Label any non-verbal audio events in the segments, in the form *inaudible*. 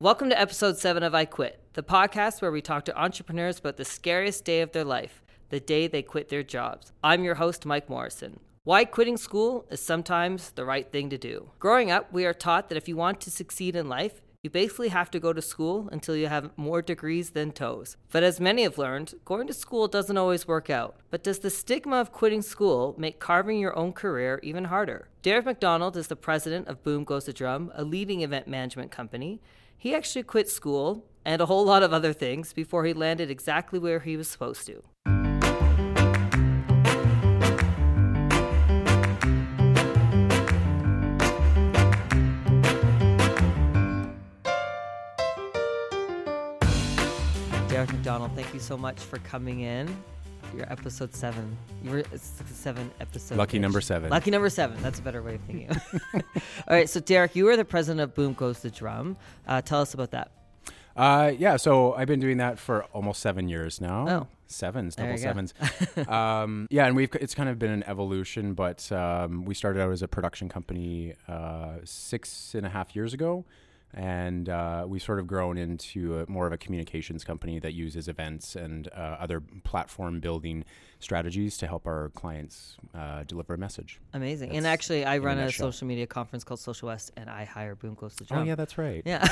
Welcome to episode seven of I Quit, the podcast where we talk to entrepreneurs about the scariest day of their life, the day they quit their jobs. I'm your host, Mike Morrison. Why quitting school is sometimes the right thing to do. Growing up, we are taught that if you want to succeed in life, you basically have to go to school until you have more degrees than toes. But as many have learned, going to school doesn't always work out. But does the stigma of quitting school make carving your own career even harder? Derek McDonald is the president of Boom Goes the Drum, a leading event management company. He actually quit school and a whole lot of other things before he landed exactly where he was supposed to. Derek McDonald, thank you so much for coming in. Your episode seven. You were seven episode. Lucky number seven. Lucky number seven. That's a better way of thinking. *laughs* All right. So Derek, you are the president of Boom Goes the Drum. Uh, tell us about that. Uh, yeah, so I've been doing that for almost seven years now. Oh. Sevens, double sevens. *laughs* um, yeah, and we've it's kind of been an evolution, but um, we started out as a production company uh, six and a half years ago, and uh, we've sort of grown into a, more of a communications company that uses events and uh, other platform building strategies to help our clients uh, deliver a message. Amazing. and actually, I a run a social media conference called Social West, and I hire Boom Goes the Drum. Oh yeah, that's right. Yeah.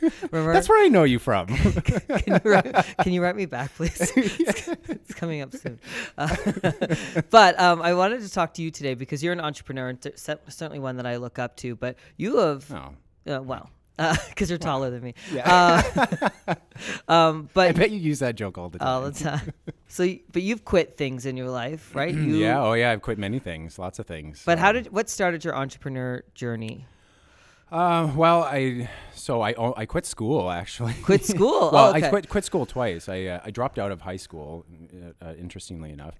*laughs* Remember? That's where I know you from. *laughs* can, you write, can you write me back, please? *laughs* it's, coming up soon. Uh, but um, I wanted to talk to you today because you're an entrepreneur and th- certainly one that I look up to. But you have, oh. uh, well, *laughs* because you're taller than me. Yeah. Uh, *laughs* um, but I bet you use that joke all the time. all the time. *laughs* So, but you've quit things in your life, right? You, yeah. Oh, yeah. I've quit many things, lots of things. But how Um, did what started your entrepreneur journey? Uh, well, I so I I quit school actually. Quit school? well, Oh, okay. I quit quit school twice. I uh, I dropped out of high school, uh, uh, interestingly enough,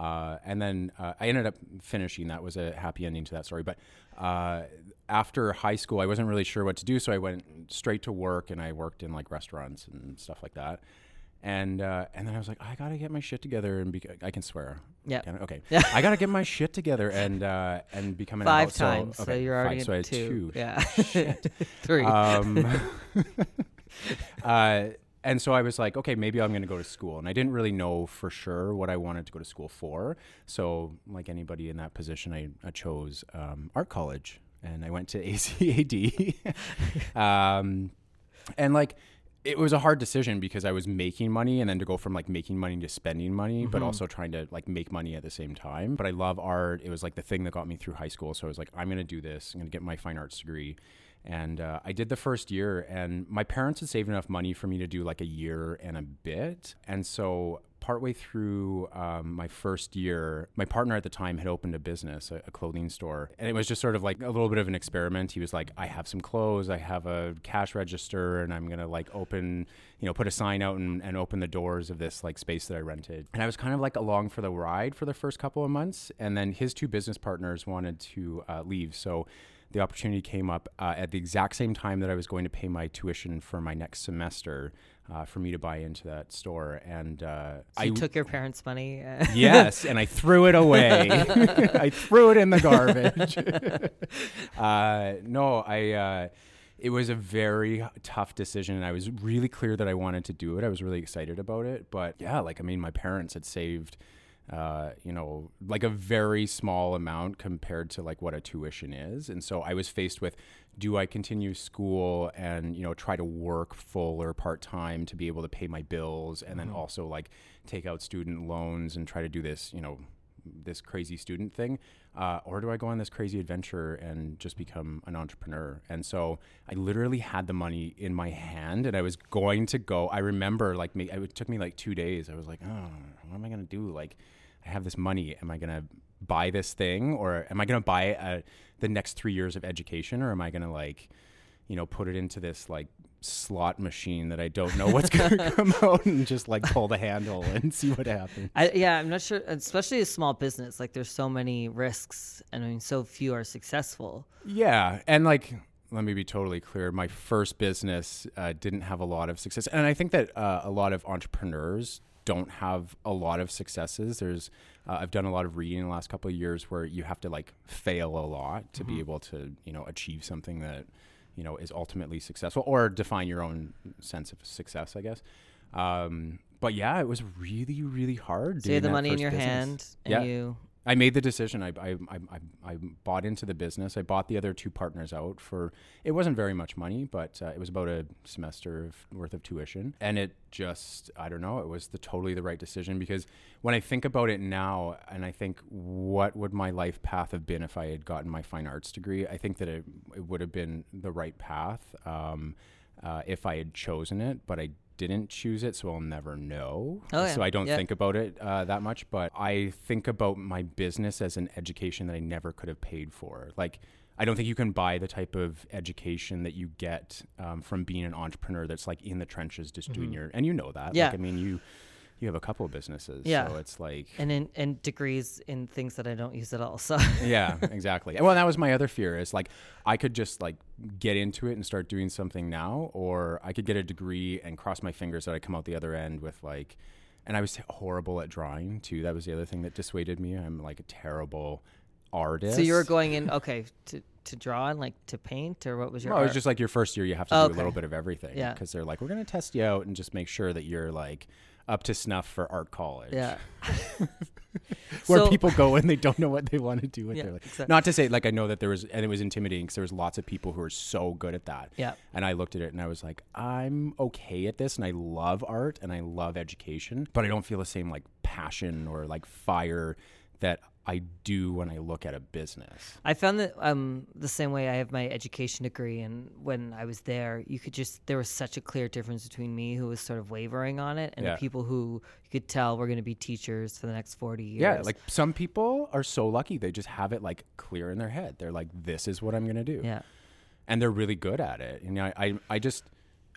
uh, and then uh, I ended up finishing. That was a happy ending to that story. But uh, after high school, I wasn't really sure what to do, so I went straight to work, and I worked in like restaurants and stuff like that. And uh, and then I was like, I gotta get my shit together and be- I can swear. Yeah. Okay. Yeah. *laughs* I gotta get my shit together and uh, and become an Five adult. times. So, okay, you're already five. So I had two. two. Yeah. *laughs* *laughs* Three. Um, uh, and so I was like, okay, maybe I'm going to go to school. And I didn't really know for sure what I wanted to go to school for. So, like anybody in that position, I, I chose um, art college and I went to *laughs* ACAD. *laughs* um, and like, it was a hard decision because I was making money and then to go from like making money to spending money, but also trying to like make money at the same time. But I love art. It was like the thing that got me through high school. So I was like, I'm going to do this. I'm going to get my fine arts degree. And uh, I did the first year, and my parents had saved enough money for me to do like a year and a bit. And so, partway through um, my first year, my partner at the time had opened a business, a, a clothing store. And it was just sort of like a little bit of an experiment. He was like, I have some clothes, I have a cash register, and I'm going to like open, you know, put a sign out and, and open the doors of this like space that I rented. And I was kind of like along for the ride for the first couple of months. And then his two business partners wanted to uh, leave. So, the opportunity came up uh, at the exact same time that I was going to pay my tuition for my next semester uh, for me to buy into that store. And uh, So you took your parents' money. uh, *laughs* yes, and I threw it away. *laughs* *laughs* I threw it in the garbage. uh, no, I. Uh, it was a very tough decision, and I was really clear that I wanted to do it. I was really excited about it, but yeah, like I mean, my parents had saved. Uh, you know, like a very small amount compared to like what a tuition is. And so I was faced with do I continue school and, you know, try to work full or part time to be able to pay my bills and then also like take out student loans and try to do this, you know, this crazy student thing? Uh, or do I go on this crazy adventure and just become an entrepreneur? And so I literally had the money in my hand and I was going to go. I remember like me, it took me like two days. I was like, oh, what am I to do? Like, I have this money. Am I to buy this thing or am I to buy uh the next three years of education or am I to like, you know, put it into this like slot machine that I don't know what's going *laughs* to come out and just like pull the handle and *laughs* see what happens. I, yeah, I'm not sure. Especially a small business, like there's so many risks, and I mean, so few are successful. Yeah, and like let me be totally clear. My first business uh, didn't have a lot of success, and I think that uh, a lot of entrepreneurs don't have a lot of successes. There's uh, I've done a lot of reading in the last couple of years where you have to like fail a lot to be able to you know achieve something that you know is ultimately successful or define your own sense of success i guess um, but yeah it was really really hard So you had the money in your business. hand, and Yeah. you. I made the decision. I, I, I, I, bought into the business. I bought the other two partners out for, it wasn't very much money, but uh, it was about a semester of, worth of tuition. And it just, I don't know, it was the totally the right decision because when I think about it now and I think what would my life path have been if I had gotten my fine arts degree, I think that it, it would have been the right path um, uh, if I had chosen it, but I didn't choose it, so I'll never know. Oh, yeah. So I don't Yeah. think about it uh, that much, but I think about my business as an education that I never could have paid for. Like, I don't think you can buy the type of education that you get um, from being an entrepreneur that's like in the trenches, just doing your, and you know that. Mm-hmm. Yeah. Like, I mean, you you have a couple of businesses, Yeah. so it's like. And in and degrees in things that I don't use at all. So yeah, *laughs* exactly. Well, that was my other fear is like I could just like get into it and start doing something now, or I could get a degree and cross my fingers that I come out the other end with like, and I was horrible at drawing too. That was the other thing that dissuaded me. I'm like a terrible artist. so you were going in okay to to draw and like to paint or what was your? Well, it was just like your first year, you have to Oh, do a little bit of everything. Yeah. Because they're like, we're going to test you out and just make sure that you're like up to snuff for art college. yeah. *laughs* *laughs* where So- people go and they don't know what they want to do with Yeah, their life. exactly. Not to say like I know that there was and it was intimidating because there was lots of people who are so good at that. Yeah. And I looked at it and I was like, I'm okay at this and I love art and I love education, but I don't feel the same like passion or like fire that I do when I look at a business. I found that um the same way I have my education degree and when I was there you could just there was such a clear difference between me who was sort of wavering on it and Yeah. the people who you could tell were going to be teachers for the next 40 years. Yeah, like some people are so lucky they just have it like clear in their head. They're like, this is what I'm gonna do. Yeah. and they're really good at it. And I, I, I just,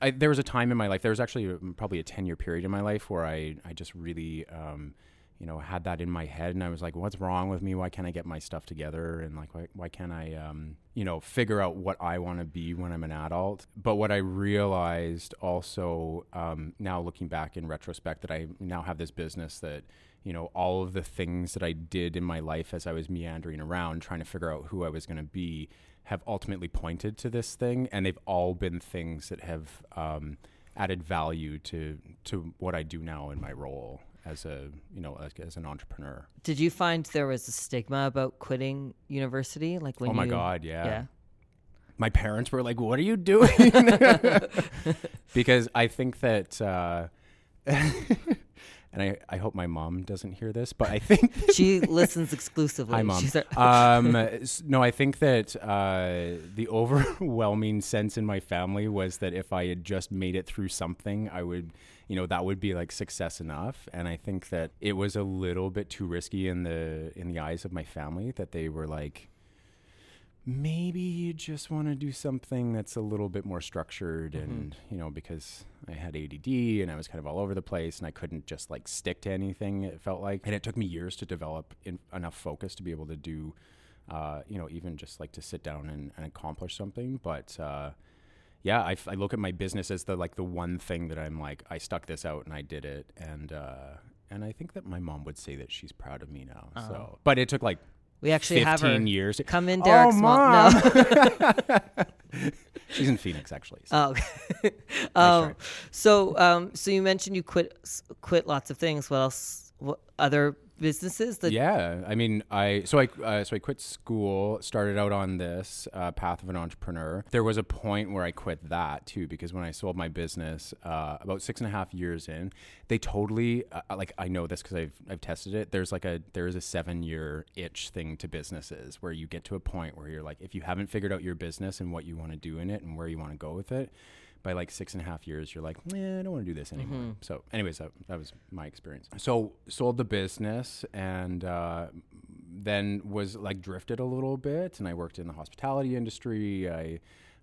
I, there was a time in my life. There was actually probably a ten year period in my life where I, I just really, um, you know, had that in my head, and I was like, what's wrong with me? Why can't I get my stuff together? And like, why, why can't I, um, you know, figure out what I want to be when I'm an adult? But what I realized also um, now, looking back in retrospect, that I now have this business that you know, all of the things that I did in my life as I was meandering around trying to figure out who I was going to be have ultimately pointed to this thing. And they've all been things that have um, added value to, to what I do now in my role as a, you know, as, as an entrepreneur. Did you find there was a stigma about quitting university like when oh my you God. Yeah. Yeah. My parents were like, what are you doing? *laughs* because I think that, uh, *laughs* and I, I hope my mom doesn't hear this, but I think *laughs* She listens exclusively. Hi, mom. Um, no, I think that uh, the overwhelming sense in my family was that if I had just made it through something, I would, you know, that would be like success enough. And I think that it was a little bit too risky in the in the eyes of my family that they were like, maybe you just want to do something that's a little bit more structured and you know because i had add and i was kind of all over the place and i couldn't just like stick to anything it felt like. And it took me years to develop in, enough focus to be able to do uh, you know even just like to sit down and, and accomplish something. But uh, yeah I, f- I look at my business as the like the one thing that i'm like i stuck this out and i did it and uh, and i think that my mom would say that she's proud of me now so but it took like we actually have her 15 years come in Oh, Derek's mom. No. *laughs* She's in Phoenix, actually. so- Oh, *laughs* um, so um, so you mentioned you quit quit lots of things. What else? What other businesses? That yeah, I mean, I so I uh, so I quit school, started out on this uh, path of an entrepreneur. There was a point where I quit that too because when I sold my business, uh, about six and a half years in, they totally uh, like I know this because I've I've tested it. There's like a there is a seven year itch thing to businesses where you get to a point where you're like, if you haven't figured out your business and what you want to do in it and where you want to go with it. By like six and a half years, you're like, eh, I don't want to do this anymore. So, anyways, that, that was my experience. So, sold the business and uh, then was like drifted a little bit. And I worked in the hospitality industry. I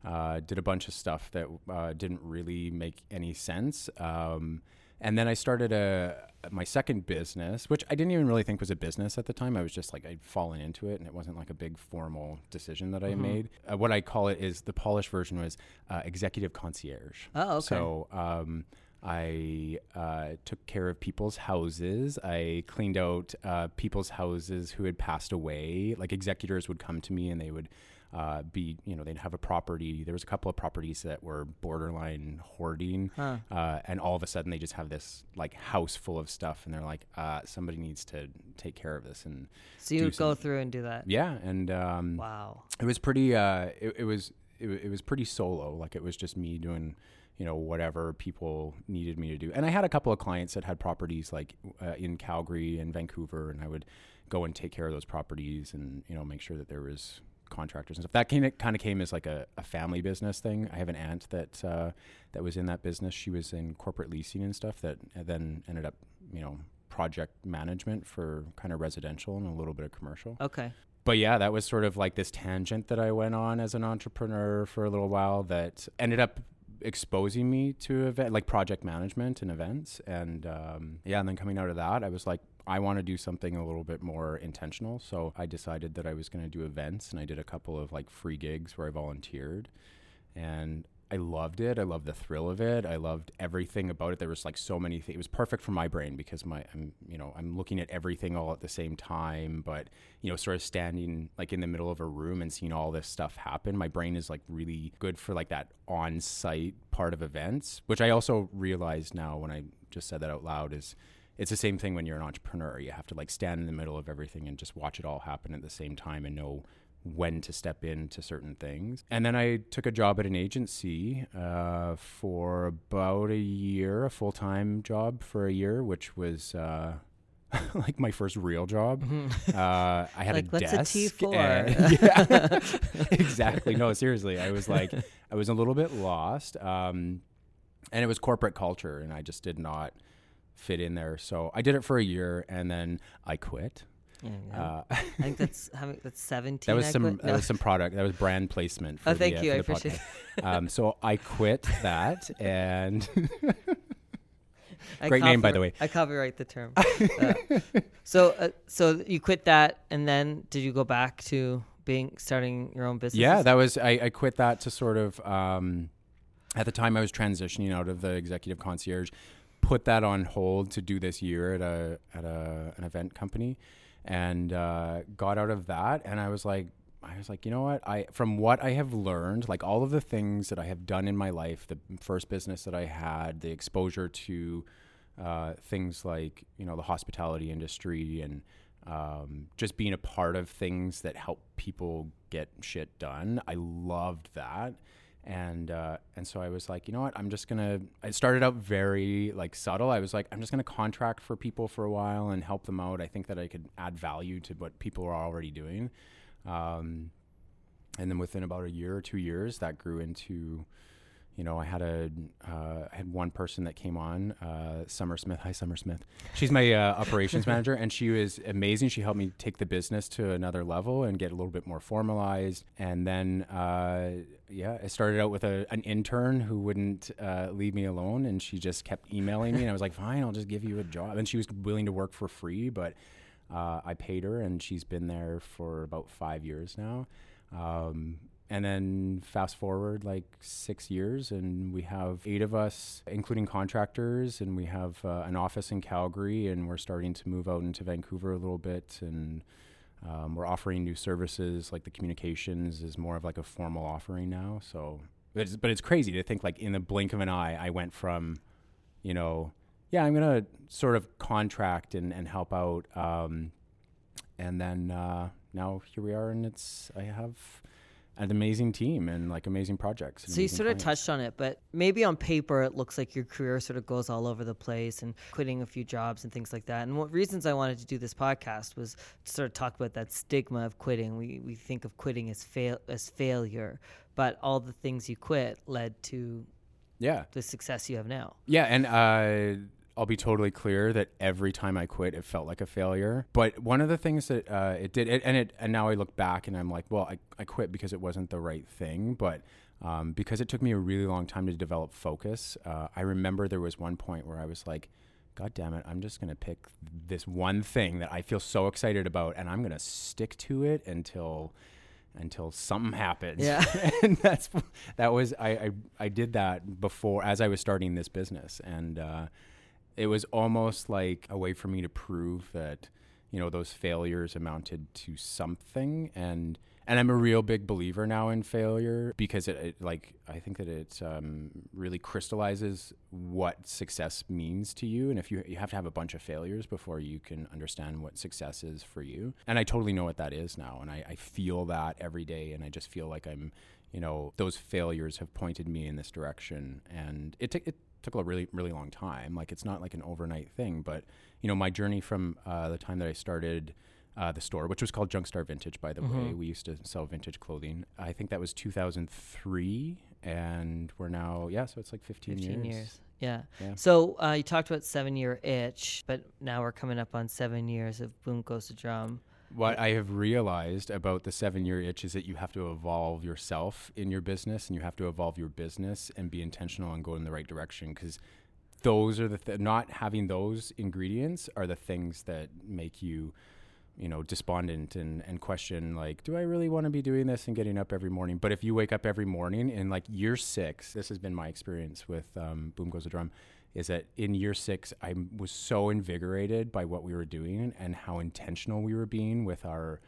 uh, did a bunch of stuff that uh, didn't really make any sense. Um, and then I started a my second business, which I didn't even really think was a business at the time. I was just like I'd fallen into it, and it wasn't like a big formal decision that I made. Uh, what I call it is the polished version was uh, executive concierge. Oh, okay. So um, I uh, took care of people's houses. I cleaned out uh, people's houses who had passed away. Like executors would come to me and they would uh, be you know they'd have a property. There was a couple of properties that were borderline hoarding, Huh. uh, and all of a sudden they just have this like house full of stuff, and they're like, uh, somebody needs to take care of this, and So you would go through and do that. yeah, and um, Wow. it was pretty. Uh, it, it was it, it was pretty solo. Like it was just me doing, you know, whatever people needed me to do. And I had a couple of clients that had properties like uh, in Calgary and Vancouver, and I would go and take care of those properties and you know make sure that there was contractors and stuff. That kind of kind of came as like a, a family business thing. I have an aunt that uh, that was in that business. She was in corporate leasing and stuff. That then ended up, you know, project management for kind of residential and a little bit of commercial Okay. but yeah, that was sort of like this tangent that I went on as an entrepreneur for a little while that ended up exposing me to event like project management and events and um, yeah and then coming out of that i was like i want to do something a little bit more intentional so i decided that i was going to do events and i did a couple of like free gigs where i volunteered and I loved it. I loved the thrill of it. I loved everything about it. There was like so many things. It was perfect for my brain because my I'm you know I'm looking at everything all at the same time, but you know sort of standing like in the middle of a room and seeing all this stuff happen. My brain is like really good for like that on-site part of events, which I also realized now when I just said that out loud is it's the same thing when you're an entrepreneur. You have to like stand in the middle of everything and just watch it all happen at the same time and know when to step into certain things. And then I took a job at an agency uh, for about a year, a full time job for a year, which was. Uh, *laughs* like my first real job. Uh, I had Like, a what's desk. T4? and- *laughs* yeah, exactly. No, seriously. I was like, *laughs* I was a little bit lost. Um, and it was corporate culture, and I just did not fit in there. So I did it for a year, and then I quit. Yeah, yeah. Uh, I think that's *laughs* how that's seventeen. that was I some quit? that No. was some product that was brand placement. For Oh, the, thank uh, you. for I appreciate. podcast. um, so I quit *laughs* that, and Great name, by the way. I copyright the term. *laughs* Uh, so, uh, so you quit that, and then did you go back to being starting your own business? yeah, that was I, I quit that to sort of um, at the time I was transitioning out of the executive concierge, put that on hold to do this year at a at a an event company, and uh, got out of that, and I was like. I was like, you know what? I from what I have learned, like all of the things that I have done in my life, the first business that I had, the exposure to uh, things like you know the hospitality industry and um, just being a part of things that help people get shit done. I loved that, and uh, and so I was like, you know what? I'm just gonna. I started out very like subtle. I was like, I'm just gonna contract for people for a while and help them out. I think that I could add value to what people are already doing. Um, and then within about a year or two years, that grew into you know, I had a uh, I had one person that came on, uh, Summer Smith. Hi, Summer Smith. She's my uh, operations *laughs* manager, and she was amazing. She helped me take the business to another level and get a little bit more formalized. And then, uh, yeah, I started out with a, an intern who wouldn't uh, leave me alone, and she just kept emailing me, and I was like, fine, I'll just give you a job. And she was willing to work for free, but uh, I paid her, and she's been there for about five years now. Um, and then fast forward like six years, and we have eight of us, including contractors, and we have uh, an office in Calgary, and we're starting to move out into Vancouver a little bit, and um, we're offering new services like the communications is more of like a formal offering now. So, but it's, but it's crazy to think like in the blink of an eye, I went from, you know, yeah, I'm gonna sort of contract and, and help out, um, and then uh, now here we are, and it's I have an amazing team and like amazing projects. So you amazing sort of touched on it, but maybe on paper it looks like your career sort of goes all over the place and quitting a few jobs and things like that. And what reasons I wanted to do this podcast was to sort of talk about that stigma of quitting. We we think of quitting as fail as failure, but all the things you quit led to Yeah, the success you have now. yeah, and uh, I'll be totally clear that every time I quit, it felt like a failure. But one of the things that uh, it did, it, and it, and now I look back and I'm like, well, I, I quit because it wasn't the right thing, but. Um, because it took me a really long time to develop focus, uh, I remember there was one point where I was like, God damn it, I'm just going to pick this one thing that I feel so excited about and I'm going to stick to it until until something happens. Yeah. *laughs* and that's that was I, I I did that before as I was starting this business and uh, it was almost like a way for me to prove that you know those failures amounted to something. And and I'm a real big believer now in failure because it, it like I think that it um, really crystallizes what success means to you, and if you you have to have a bunch of failures before you can understand what success is for you, and I totally know what that is now, and I, I feel that every day, and I just feel like I'm, you know, those failures have pointed me in this direction, and it took it took a really really long time. Like it's not like an overnight thing, but you know, my journey from uh, the time that I started uh, the store, which was called Junkstar Vintage, by the mm-hmm. way. We used to sell vintage clothing. I think that was 2003, and we're now, yeah, so it's like 15, 15 years. years. Yeah. yeah. So uh, you talked about seven year itch, but now we're coming up on seven years of Boom Goes the Drum. What I have realized about the seven year itch is that you have to evolve yourself in your business and you have to evolve your business and be intentional and go in the right direction because those are the th- not having those ingredients are the things that make you you know despondent and and question like do i really want to be doing this and getting up every morning? But if you wake up every morning in like year six this has been my experience with um, boom goes the drum is that in year six i was so invigorated by what we were doing and how intentional we were being with our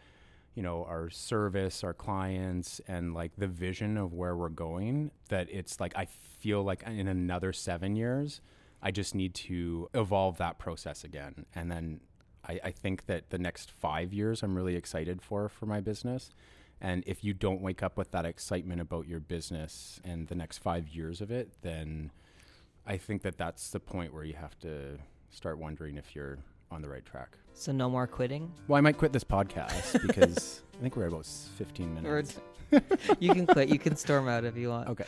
you know our service our clients and like the vision of where we're going that it's like i feel like in another seven years i just need to evolve that process again and then I, I think that the next five years I'm really excited for for my business. And if you don't wake up with that excitement about your business and the next five years of it, then I think that that's the point where you have to start wondering if you're on the right track. So no more quitting. Well, I might quit this podcast *laughs* because I think we're at about 15 minutes. you can quit. You can storm out if you want. Okay.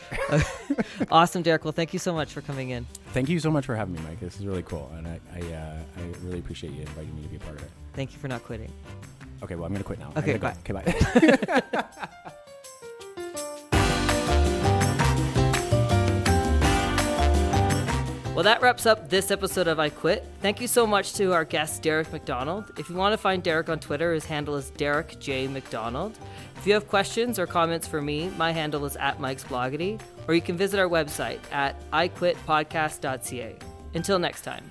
*laughs* awesome, Derek. Well, thank you so much for coming in. Thank you so much for having me, Mike. This is really cool, and I I, uh, I really appreciate you inviting me to be a part of it. Thank you for not quitting. Okay, well, I'm going to quit now. Okay, bye. Go. Okay, bye. Well, that wraps up this episode of I Quit. Thank you so much to our guest, Derek McDonald. If you want to find Derek on Twitter, his handle is Derek J. McDonald. If you have questions or comments for me, my handle is at Mike's Bloggity, or you can visit our website at iquitpodcast.ca. Until next time.